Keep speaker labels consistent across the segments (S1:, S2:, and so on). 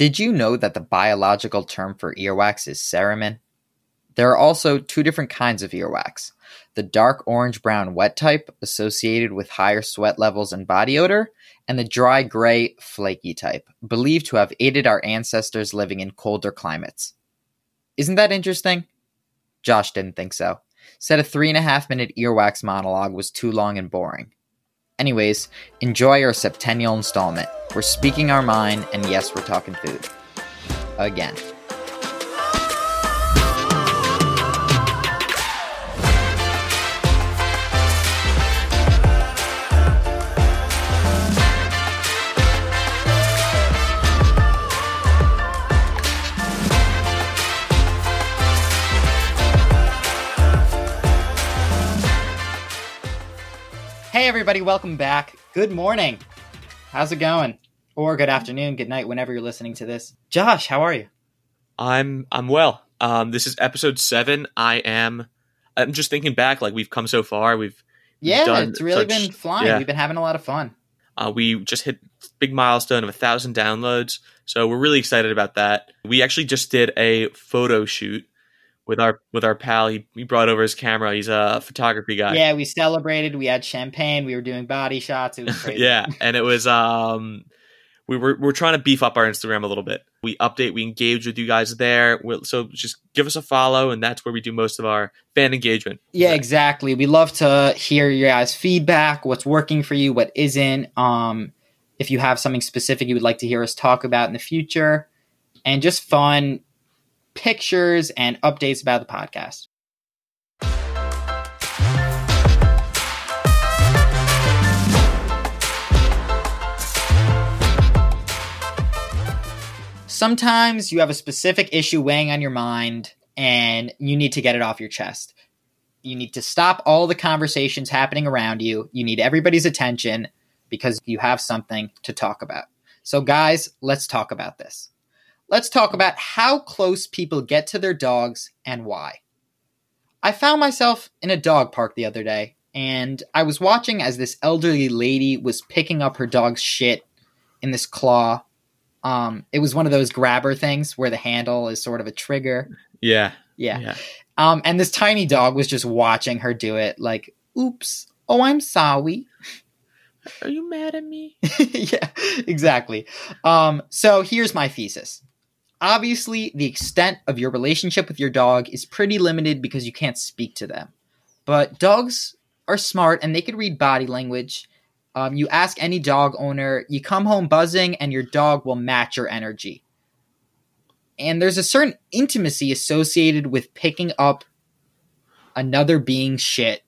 S1: Did you know that the biological term for earwax is cerumen? There are also two different kinds of earwax the dark orange brown wet type, associated with higher sweat levels and body odor, and the dry gray flaky type, believed to have aided our ancestors living in colder climates. Isn't that interesting? Josh didn't think so. Said a three and a half minute earwax monologue was too long and boring. Anyways, enjoy our septennial installment. We're speaking our mind, and yes, we're talking food. Again. Everybody, welcome back. Good morning. How's it going? Or good afternoon, good night, whenever you're listening to this. Josh, how are you?
S2: I'm I'm well. Um, this is episode seven. I am. I'm just thinking back, like we've come so far. We've
S1: Yeah,
S2: done
S1: it's really
S2: such-
S1: been flying.
S2: yeah.
S1: We've been having a lot of fun.
S2: uh, we just hit big milestone of a thousand downloads, so we're really excited about that. We actually just did a photo shoot with our with our pal. He, he brought over his camera. He's a photography guy.
S1: Yeah, we celebrated. We had champagne. We were doing body shots. It was crazy.
S2: yeah, and it was um, we were we're trying to beef up our Instagram a little bit. We update, we engage with you guys there. We'll, so just give us a follow, and that's where we do most of our fan engagement.
S1: Yeah, exactly. We love to hear your guys' feedback, what's working for you, what isn't. Um, if you have something specific you would like to hear us talk about in the future, and just fun pictures and updates about the podcast. Sometimes you have a specific issue weighing on your mind and you need to get it off your chest. You need to stop all the conversations happening around you. You need everybody's attention because you have something to talk about. So, guys, let's talk about this. Let's talk about how close people get to their dogs and why. I found myself in a dog park the other day and I was watching as this elderly lady was picking up her dog's shit in this claw. Um, it was one of those grabber things where the handle is sort of a trigger.
S2: Yeah,
S1: Yeah.
S2: yeah.
S1: Um, and this tiny dog was just watching her do it, like, oops, oh, I'm sorry.
S2: Are you mad at me?
S1: yeah, exactly. Um, so here's my thesis. Obviously, the extent of your relationship with your dog is pretty limited because you can't speak to them. But dogs are smart and they can read body language. Um, you ask any dog owner, you come home buzzing, and your dog will match your energy. And there's a certain intimacy associated with picking up another being's shit,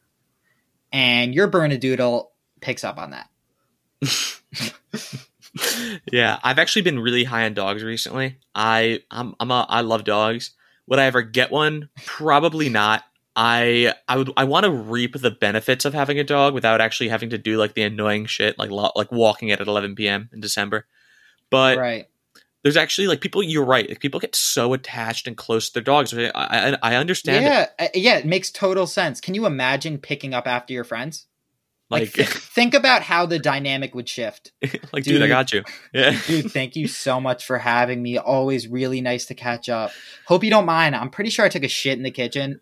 S1: and your Bernedoodle picks up on that.
S2: yeah, I've actually been really high on dogs recently. I I'm, I'm a I love dogs. Would I ever get one? Probably not. I I would I want to reap the benefits of having a dog without actually having to do like the annoying shit like lo- like walking it at 11 p.m. in December. But
S1: right.
S2: there's actually like people. You're right. Like, people get so attached and close to their dogs. I I, I understand.
S1: Yeah, uh, yeah, it makes total sense. Can you imagine picking up after your friends? Like,
S2: Like
S1: thi- think about how the dynamic would shift.
S2: like dude, I got you. Yeah.
S1: Dude, thank you so much for having me. Always really nice to catch up. Hope you don't mind. I'm pretty sure I took a shit in the kitchen.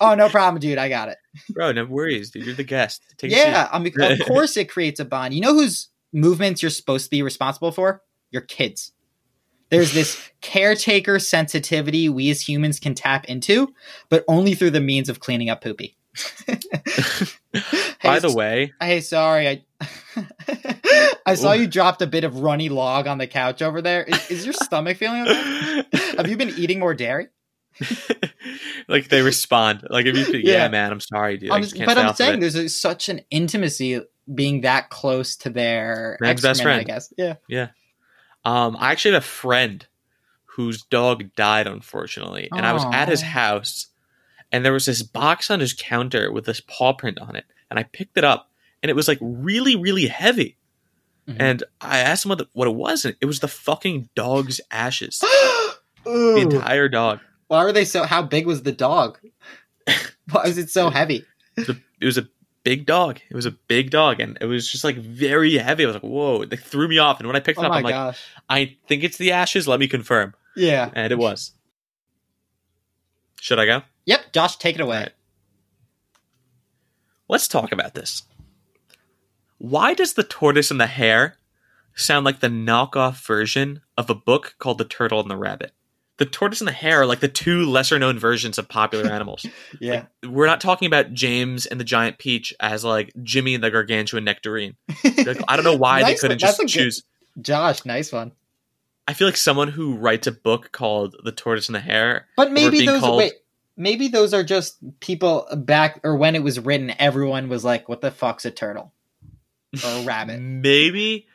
S1: oh, no problem, dude. I got it.
S2: Bro, no worries, dude. You're the guest. Take
S1: yeah. I mean, of course it creates a bond. You know whose movements you're supposed to be responsible for? Your kids. There's this caretaker sensitivity we as humans can tap into, but only through the means of cleaning up poopy.
S2: By the way,
S1: Hey, sorry. I I saw
S2: Ooh.
S1: you dropped a bit of runny log on the couch over there. Is, is your stomach feeling okay? Have you been eating more dairy?
S2: like they respond. Like if you, yeah,
S1: Yeah.
S2: man, I'm sorry, dude.
S1: I'm- but I'm saying there's a, such an intimacy being that close to their
S2: Man's best
S1: excrement, I guess. Yeah.
S2: Um, I actually had a friend whose dog died, unfortunately, and I was at his house, and there was this box on his counter with this paw print on it, and I picked it up, and it was like really, really heavy.
S1: Mhm.
S2: And I asked him what, the, what it was, and it was the fucking dog's ashes. the entire dog.
S1: Why were they so? How big was the dog? Why was it so heavy?
S2: It was a big dog. It was a big dog, and it was just like very heavy. I was like, whoa! It threw me off. And when I picked it
S1: Oh
S2: up, I'm like,
S1: gosh.
S2: I think it's the ashes. Let me confirm,
S1: Yeah.
S2: and it was. Should I go?
S1: Yep. Josh, take it away.
S2: Let's talk about this. Why does the tortoise and the hare sound like the knockoff version of a book called The Turtle and the Rabbit? The tortoise and the hare are like the two lesser known versions of popular animals.
S1: Yeah.
S2: We're not talking about James and the giant peach as like Jimmy and the gargantuan nectarine. Like, I don't know why they couldn't just
S1: a good-
S2: choose.
S1: Josh, nice one.
S2: I feel like someone who writes a book called The Tortoise and the Hare.
S1: But maybe those
S2: called-
S1: wait, maybe those are just people back or when it was written. Everyone was like, "What the fuck's a turtle or a rabbit?"
S2: Maybe,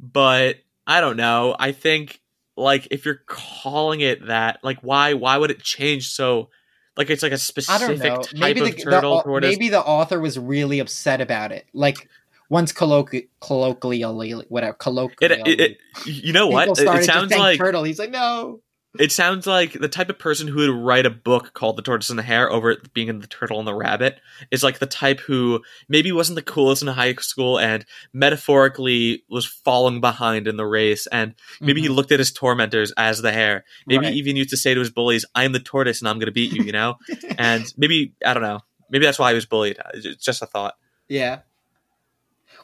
S2: but I don't know. I think like if you're calling it that, like why why would it change so like it's like a specific type
S1: Maybe
S2: of
S1: the, the
S2: turtle tortoise?
S1: maybe the author was really upset about it. Like once colloqui- colloquially, whatever colloquially,
S2: it, it, you know what?
S1: people
S2: It,
S1: started
S2: it sounds like
S1: turtle. He's like, no.
S2: It sounds like the type of person who would write a book called The Tortoise and the Hare over it being in The Turtle and the Rabbit is like the type who maybe wasn't the coolest in high school and metaphorically was falling behind in the race and maybe he
S1: Mhm.
S2: looked at his tormentors as the hare. Maybe
S1: Right.
S2: he even used to say to his bullies, "I'm the tortoise and I'm going to beat you," you know? and maybe I don't know. Maybe that's why he was bullied. It's just a thought.
S1: yeah.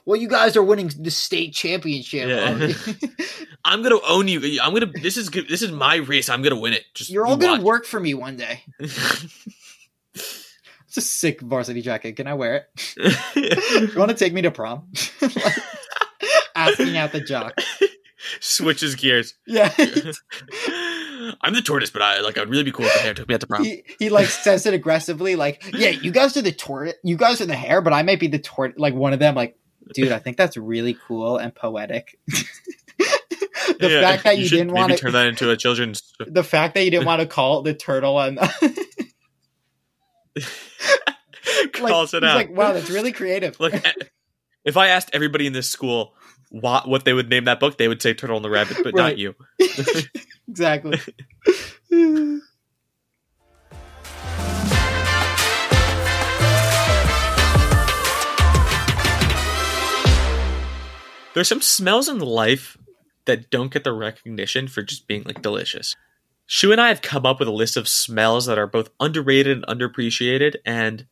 S1: Well, you guys are winning the state championship.
S2: Yeah. Um, I'm going to own you. I'm going to this is good. This is my race. I'm going to win it. Just
S1: You're all gonna work for me one day. It's a sick varsity jacket. Can I wear it? You want to take me to prom? Like, asking out the jock.
S2: Switches gears.
S1: Yeah.
S2: I'm the tortoise, but I like I'd really be cool if the hare took me out to prom.
S1: he, he like says it aggressively, like, "Yeah, you guys are the tort, you guys are the hare, but I might be the tort." Like one of them, like, dude, I think that's really cool and poetic. the
S2: Yeah,
S1: fact that you,
S2: should
S1: didn't
S2: maybe
S1: want
S2: turn that into a children's.
S1: the fact that you didn't want to call it the turtle, and like,
S2: calls it out.
S1: like, wow, that's really creative.
S2: Look, eh, if I asked everybody in this school what what they would name that book, they would say Turtle and the Rabbit, but not you.
S1: exactly.
S2: There's some smells in life that don't get the recognition for just being like delicious. Shu and I have come up with a list of smells that are both underrated and underappreciated, and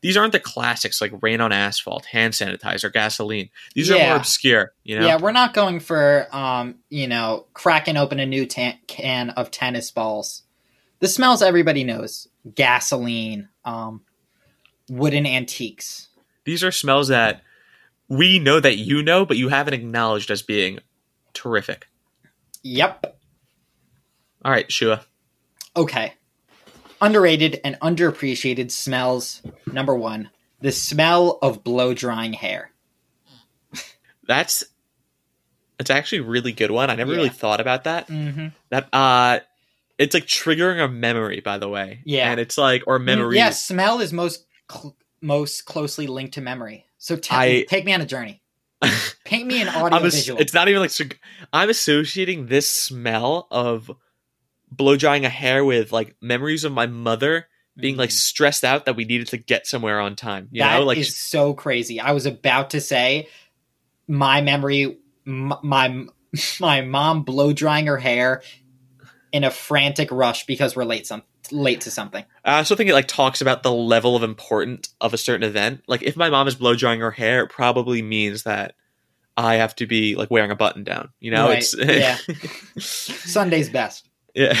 S2: these aren't the classics like rain on asphalt, hand sanitizer, gasoline. These are more obscure, you know.
S1: Yeah, we're not going for um, you know, cracking open a new tan- can of tennis balls. The smells everybody knows: gasoline, um, wooden antiques.
S2: These are smells that we know that you know, but you haven't acknowledged as being terrific.
S1: Yep.
S2: All right, Shua.
S1: Okay. Underrated and underappreciated smells. Number one, the smell of blow drying hair.
S2: That's it's actually a really good one. I never really thought about that.
S1: Mm-hmm.
S2: That uh it's like triggering a memory, by the way.
S1: Yeah.
S2: And it's like or memory.
S1: Yeah, smell is most cl- most closely linked to memory. So ta-
S2: I-
S1: take me on a journey. Paint me an audio
S2: as-
S1: visual.
S2: it's not even like I'm associating this smell of blow drying a hair with like memories of my mother being like
S1: Mhm.
S2: stressed out that we needed to get somewhere on time. You
S1: That
S2: know, like
S1: is so crazy. I was about to say my memory, my my mom blow drying her hair in a frantic rush because we're late some late to something.
S2: I also think it like talks about the level of importance of a certain event. Like if my mom is blow drying her hair, it probably means that I have to be like wearing a button down. You know,
S1: Right,
S2: it's
S1: yeah. Sunday's best.
S2: yeah.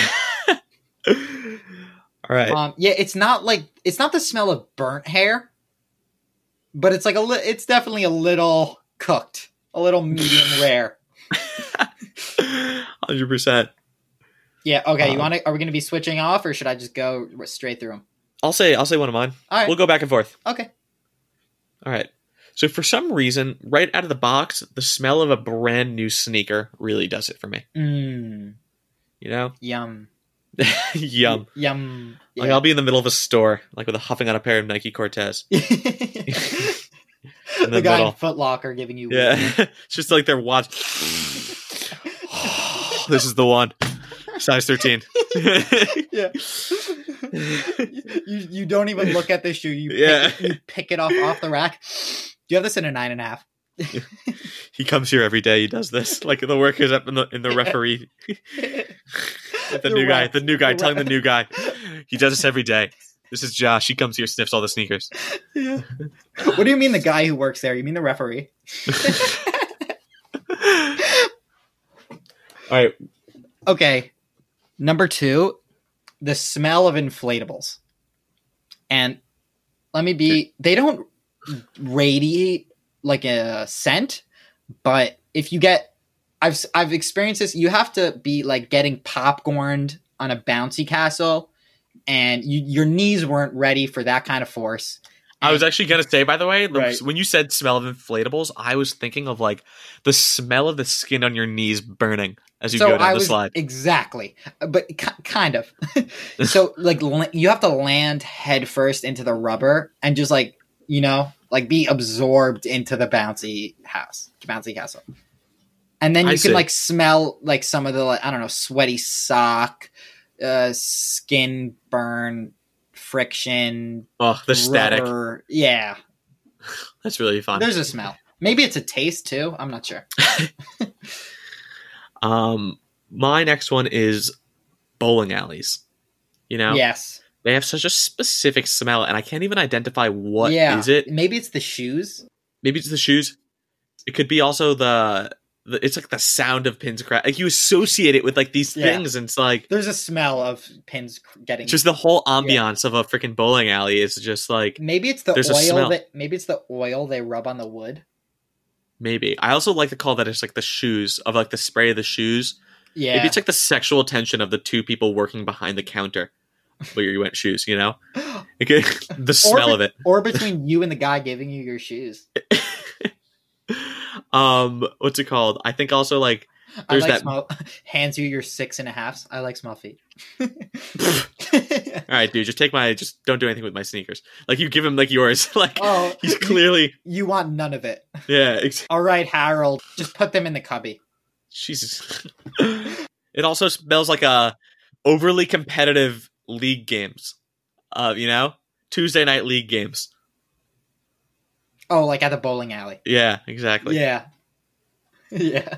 S2: All right.
S1: Um, yeah, it's not like it's not the smell of burnt hair, but it's like a li- it's definitely a little cooked, a little medium rare.
S2: Hundred percent.
S1: Yeah. Okay. you
S2: Um,
S1: want to? Are we going to be switching off, or should I just go straight through them?
S2: I'll say I'll say one of mine.
S1: All right.
S2: We'll go back and forth.
S1: okay.
S2: All right. So for some reason, right out of the box, the smell of a brand new sneaker really does it for me.
S1: Mm,
S2: You know,
S1: yum.
S2: yum.
S1: Yum.
S2: Like I'll be in the middle of a store, like with a huffing on a pair of Nike Cortez.
S1: the
S2: the
S1: guy in Foot Locker giving you.
S2: Yeah, it's just like they're watching. this is the one, size thirteen.
S1: yeah. you, you don't even look at the shoe. You pick,
S2: Yeah.
S1: it, you pick it off off the rack. Do you have this in a nine and a half?
S2: he comes here every day. He does this. Like the workers up in the in the referee, the
S1: The
S2: new guy, the new guy,
S1: The
S2: telling the new guy, he does this every day. This is Josh. He comes here, sniffs all the sneakers.
S1: Yeah. What do you mean the guy who works there? You mean the referee?
S2: all right,
S1: Okay. Number two, the smell of inflatables. And let me be, they don't radiate like a scent, but if you get, I've, I've experienced this, you have to be like getting popcorned on a bouncy castle and you, your knees weren't ready for that kind of force.
S2: I was actually gonna say, by the way,
S1: Right.
S2: when you said smell of inflatables, I was thinking of like the smell of the skin on your knees burning as you
S1: so
S2: go down
S1: I
S2: the
S1: was
S2: slide.
S1: exactly, but ki- kind of. so like you have to land head first into the rubber and just like you know like be absorbed into the bouncy house, bouncy castle, and then
S2: I
S1: you
S2: see.
S1: can like smell like some of the like, I don't know sweaty sock, uh, skin burn, friction,
S2: Oh, the static.
S1: Yeah,
S2: That's really fun.
S1: there's a smell. Maybe it's a taste too. I'm not sure.
S2: Um, my next one is bowling alleys. You know,
S1: Yes.
S2: they have such a specific smell, and I can't even identify what
S1: yeah.
S2: is it.
S1: Maybe it's the shoes.
S2: Maybe it's the shoes. It could be also the. The it's like the sound of pins crack. Like you associate it with like these
S1: Yeah.
S2: things, and it's like
S1: There's a smell of pins getting.
S2: just the whole ambiance of a freaking bowling alley is just like
S1: maybe it's the oil that maybe it's the oil they rub on the wood.
S2: maybe. I also like to call that it's like the shoes of like the spray of the shoes.
S1: Yeah,
S2: Maybe it's like the sexual tension of the two people working behind the counter. Where you went shoes, you know, could- the smell
S1: be-
S2: of it.
S1: or between you and the guy giving you your shoes.
S2: um, what's it called? I think also like There's
S1: I like
S2: that-
S1: small hands you your six and a halfs. I like small feet.
S2: all right, dude, just take my just don't do anything with my sneakers. Like you give him like yours. like
S1: oh,
S2: he's
S1: you-
S2: clearly
S1: you want none of it.
S2: yeah. Ex-
S1: All right, Harold, just put them in the cubby.
S2: Jesus. it also smells like a overly competitive league games. Uh, you know, Tuesday night league games.
S1: Oh, like at the bowling alley.
S2: Yeah, exactly.
S1: Yeah, yeah.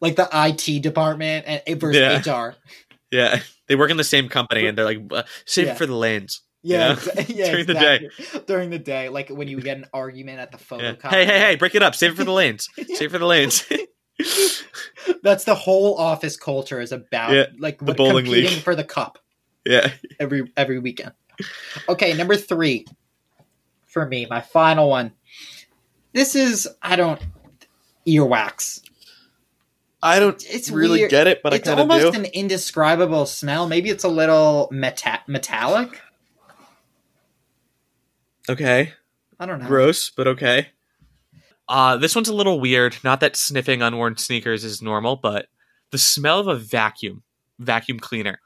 S1: Like the IT department and versus
S2: Yeah.
S1: HR.
S2: Yeah, they work in the same company, and they're like, uh, save
S1: Yeah.
S2: for the lanes.
S1: Yeah,
S2: Yeah.
S1: exa- yeah
S2: During the day.
S1: exactly. During the day, like when you get an argument at the
S2: Yeah.
S1: photocopy.
S2: Hey, hey, hey! Break it up. Save it for the lanes. Save it for the lanes.
S1: That's the whole office culture is about.
S2: Yeah,
S1: like
S2: the bowling
S1: competing
S2: league.
S1: for the cup
S2: yeah.
S1: every every weekend. Okay, number three for me, my final one. This is I don't earwax.
S2: I don't
S1: It's
S2: really
S1: weird.
S2: get it, but
S1: it's
S2: I kind of do.
S1: It's almost an indescribable smell. Maybe it's a little meta- metallic.
S2: okay.
S1: I don't know.
S2: Gross, but okay. Uh, this one's a little weird. Not that sniffing unworn sneakers is normal, but the smell of a vacuum, vacuum cleaner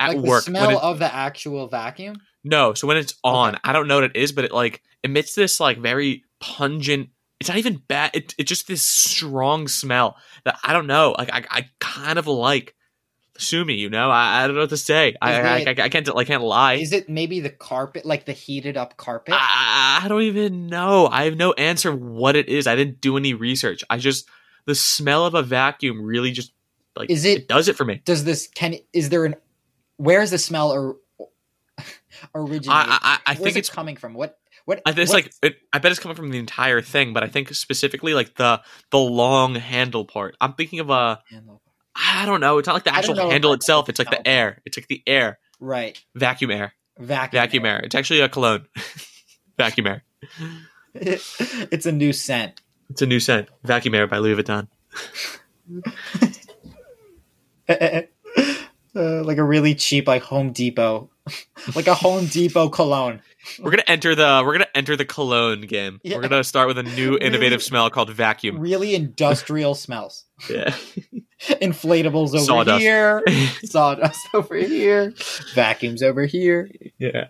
S2: at
S1: Like
S2: work.
S1: the smell
S2: it-
S1: of the actual vacuum.
S2: No, so when it's on,
S1: Okay.
S2: I don't know what it is, but it like emits this like very pungent. It's not even bad. It, it's just this strong smell that I don't know. Like I, I kind of like. Sue me, you know. I, I don't know what to say. I, I,
S1: it-
S2: I, I can't. I can't lie.
S1: Is it maybe the carpet, like the heated up carpet?
S2: I, I don't even know. I have no answer what it is. I didn't do any research. I just the smell of a vacuum really just like
S1: Is it-
S2: does it for me.
S1: Does this can is there an where is the smell or originating?
S2: I I, I
S1: Where's
S2: think
S1: it
S2: it's
S1: coming from? What what?
S2: I think it's like it, I bet it's coming from the entire thing, but I think specifically like the the long handle part. I'm thinking of a I don't know. It's not like the actual handle itself. It's like the air. It's like the air
S1: right
S2: vacuum air
S1: vacuum.
S2: vacuum air. It's actually a cologne vacuum air.
S1: it's a new scent.
S2: It's a new scent vacuum air by Louis Vuitton.
S1: Uh, like a really cheap like Home Depot, like a Home Depot cologne.
S2: We're gonna enter the we're gonna enter the cologne game.
S1: Yeah.
S2: We're gonna start with a new
S1: Really?
S2: innovative smell called vacuum.
S1: Really industrial smells.
S2: Yeah.
S1: Inflatables over
S2: Sawdust.
S1: here, sawdust over here, vacuums over here.
S2: yeah.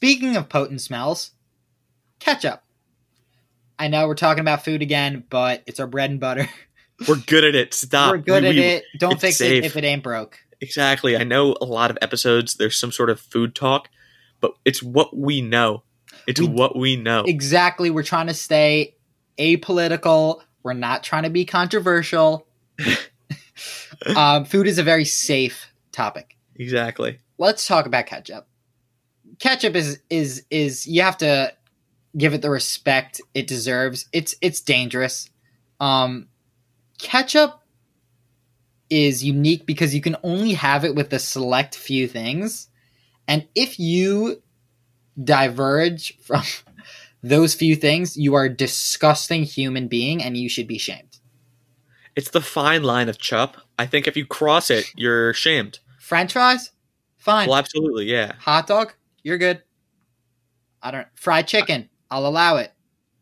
S1: Speaking of potent smells, ketchup. I know we're talking about food again, but it's our bread and butter.
S2: We're good at it. Stop.
S1: we're good
S2: We-
S1: at
S2: we-
S1: it. Don't fix
S2: safe.
S1: it if it ain't broke.
S2: Exactly. I know a lot of episodes there's some sort of food talk, but it's what we know. It's
S1: We-
S2: what we know.
S1: Exactly. We're trying to stay apolitical. We're not trying to be controversial. um, food is a very safe topic.
S2: exactly.
S1: Let's talk about ketchup. Ketchup is is is you have to give it the respect it deserves. It's it's dangerous. Um, ketchup is unique because you can only have it with a select few things, and if you diverge from those few things, you are a disgusting human being, and you should be shamed.
S2: It's the fine line of chup. I think if you cross it, you're shamed.
S1: French fries, fine.
S2: Well, absolutely, yeah.
S1: Hot dog, you're good. I don't fried chicken. I'll allow it.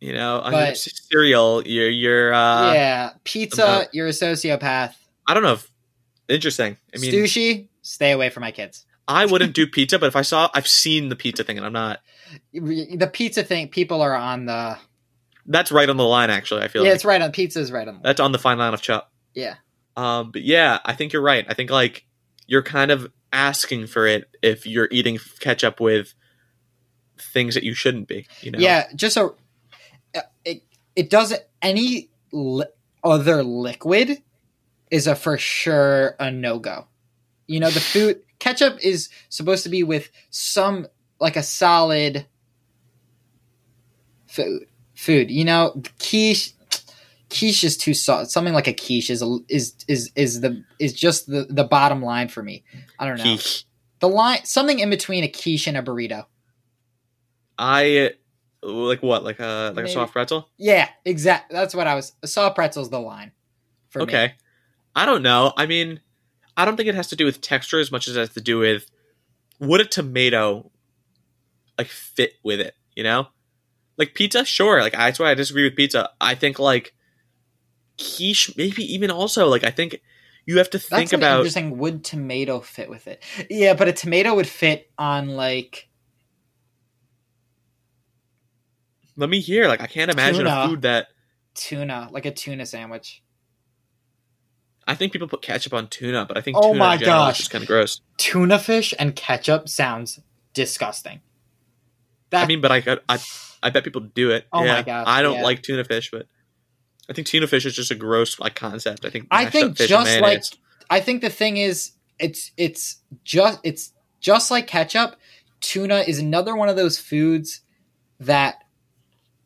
S2: You know,
S1: But-
S2: cereal. You're, you're. Uh,
S1: yeah, pizza,
S2: about-
S1: you're a sociopath.
S2: I don't know. If, interesting. I mean,
S1: Sushi, stay away from my kids.
S2: I wouldn't do pizza, but if I saw, I've seen the pizza thing, and I'm not.
S1: The pizza thing, people are on the
S2: That's right on the line. Actually, I feel
S1: yeah,
S2: like
S1: it's right on pizza's right on. The,
S2: that's on the fine line of chop.
S1: yeah,
S2: Um, but yeah, I think you're right. I think like you're kind of asking for it if you're eating ketchup with things that you shouldn't be. You know?
S1: yeah. Just so it it doesn't any li- other liquid is a for sure a no go. You know the food ketchup is supposed to be with some like a solid food food. You know quiche quiche is too soft. Something like a quiche is a, is is is the is just the the bottom line for me. I don't know
S2: Quiche.
S1: the line something in between a quiche and a burrito.
S2: I like what like uh, a like
S1: Maybe.
S2: a soft pretzel.
S1: Yeah, exact. That's what I was. A saw pretzel's the line. For me.
S2: Okay, I don't know. I mean, I don't think it has to do with texture as much as it has to do with would a tomato like fit with it. You know, like pizza. Sure, like that's why I disagree with pizza. I think like quiche maybe even also like I think you have to
S1: That's
S2: think
S1: an
S2: about
S1: interesting. Would tomato fit with it? Yeah, but a tomato would fit on like
S2: Let me hear. Like I can't imagine
S1: Tuna.
S2: a food that
S1: tuna, like a tuna sandwich.
S2: I think people put ketchup on tuna, but I think
S1: Oh
S2: tuna
S1: my gosh.
S2: is kind of gross.
S1: Tuna fish and ketchup sounds disgusting. That
S2: I mean, but I, I I bet people do it.
S1: Oh my
S2: yeah.
S1: gosh,
S2: I don't
S1: yeah.
S2: like tuna fish, but I think tuna fish is just a gross like concept. I think
S1: I think just like. I think the thing is it's it's just it's just like ketchup. Tuna is another one of those foods that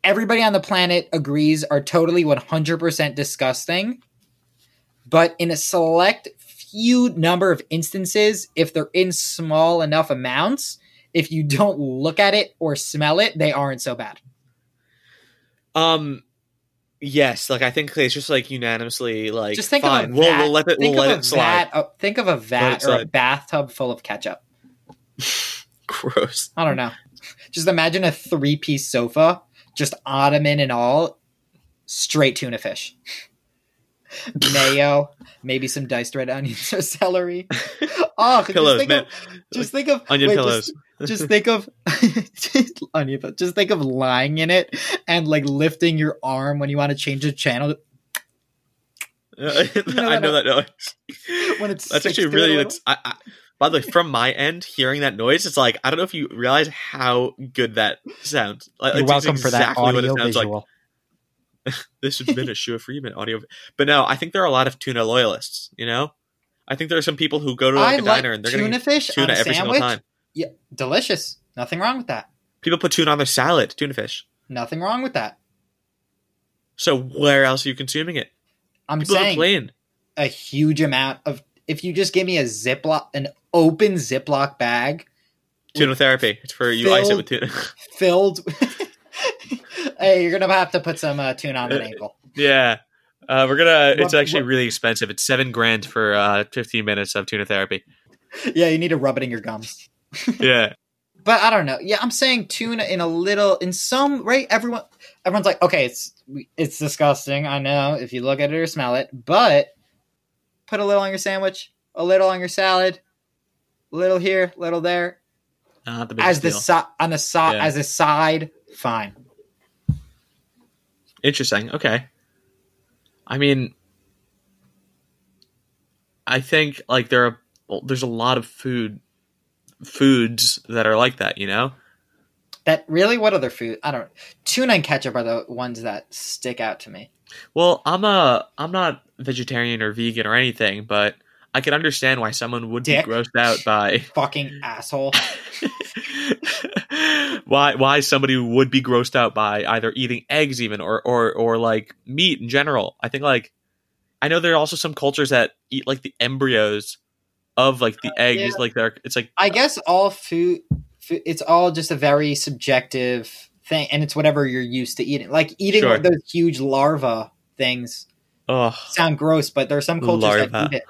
S1: everybody on the planet agrees are totally 100% disgusting. But in a select few number of instances, if they're in small enough amounts, if you don't look at it or smell it, they aren't so bad.
S2: um yes, like I think it's just like unanimously like
S1: Just think
S2: fine.
S1: of a
S2: we'll,
S1: vat.
S2: we'll let it
S1: think
S2: we'll
S1: of
S2: let
S1: a
S2: it slide.
S1: vat. uh, think of a vat or a bathtub full of ketchup.
S2: Gross.
S1: I don't know. Just imagine a three piece sofa, just ottoman and all, straight tuna fish. Mayo, maybe some diced red onions or celery. Oh, just
S2: Pillows,
S1: think
S2: man.
S1: Of, just think of
S2: Onion
S1: wait,
S2: pillows.
S1: Just, just think of onion. pill- Just think of lying in it and like lifting your arm when you want to change the channel
S2: I
S1: that
S2: know that noise.
S1: when it's
S2: That's actually
S1: to it a
S2: really.
S1: little.
S2: That's. I, I, by the way, from my end, hearing that noise, it's like I don't know if you realize how good that sounds. Like,
S1: You're
S2: it's
S1: welcome for that
S2: exactly what it
S1: audio
S2: sounds like. this has been a Shua Freeman audio. But no, I think there are a lot of tuna loyalists. You know, I think there are some people who go to like
S1: I
S2: a
S1: like
S2: diner and they're
S1: tuna fish
S2: tuna every
S1: sandwich.
S2: single time.
S1: Yeah, delicious. Nothing wrong with that.
S2: People put tuna on their salad, tuna fish.
S1: Nothing wrong with that.
S2: So where else are you consuming it?
S1: I'm
S2: People
S1: saying a huge amount of. If you just give me a Ziploc, an open Ziploc bag
S2: Tuna therapy. It's for you ice it with tuna.
S1: filled. Hey, you're gonna have to put some uh, tuna on that ankle.
S2: yeah. Uh, we're gonna. It's actually really expensive. It's seven grand for uh, fifteen minutes of tuna therapy.
S1: Yeah, you need to rub it in your gums.
S2: Yeah.
S1: But I don't know. Yeah, I'm saying tuna in a little, in some right. Everyone, everyone's like, okay, it's it's disgusting. I know if you look at it or smell it, but put a little on your sandwich, a little on your salad, a little here, little there.
S2: Not the
S1: as the
S2: deal.
S1: si- on the side
S2: Yeah.
S1: as a side, fine.
S2: Interesting. Okay. I mean, I think like there are well, there's a lot of food foods that are like that. You know.
S1: That really, what other food? I don't. Tuna and ketchup are the ones that stick out to me.
S2: Well, I'm a I'm not vegetarian or vegan or anything, but I can understand why someone would
S1: Dick.
S2: be grossed out by
S1: Fucking asshole.
S2: why why somebody would be grossed out by either eating eggs even or or or like meat in general. I think like I know there are also some cultures that eat like the embryos of like the uh, eggs
S1: yeah.
S2: like they're it's like
S1: I guess all food, food, it's all just a very subjective thing, and it's whatever you're used to eating. Like eating
S2: Sure.
S1: those huge larva things
S2: oh
S1: sound gross, but there are some cultures
S2: Larva.
S1: that eat it.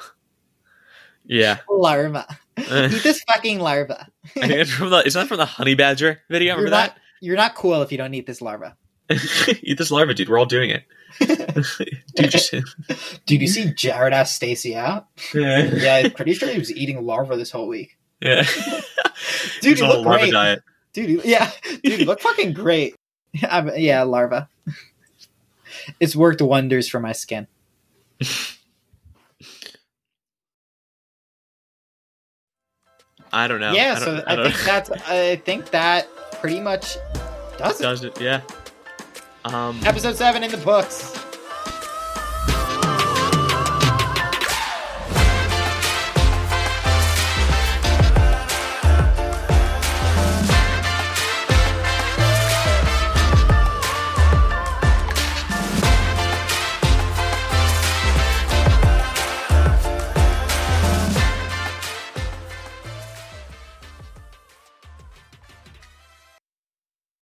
S2: Yeah.
S1: Larva. Eat this fucking larva.
S2: think it's from the is that from the honey badger video?
S1: You're
S2: Remember
S1: not. You're not cool if you don't eat this larva.
S2: eat this larva, dude. We're all doing it. dude, just
S1: Dude, you see Jared asked Stacy out? Yeah, I'm pretty sure he was eating larva this whole week.
S2: Yeah.
S1: Dude,
S2: It's
S1: you
S2: a whole
S1: look
S2: larva
S1: great.
S2: diet.
S1: Dude, you, yeah, dude, you look fucking great. I'm- yeah, larva. It's worked wonders for my skin.
S2: I don't know.
S1: yeah,
S2: I
S1: so I,
S2: I
S1: think that's. I think that pretty much does it.
S2: does it. Yeah. Um,
S1: Episode seven in the books.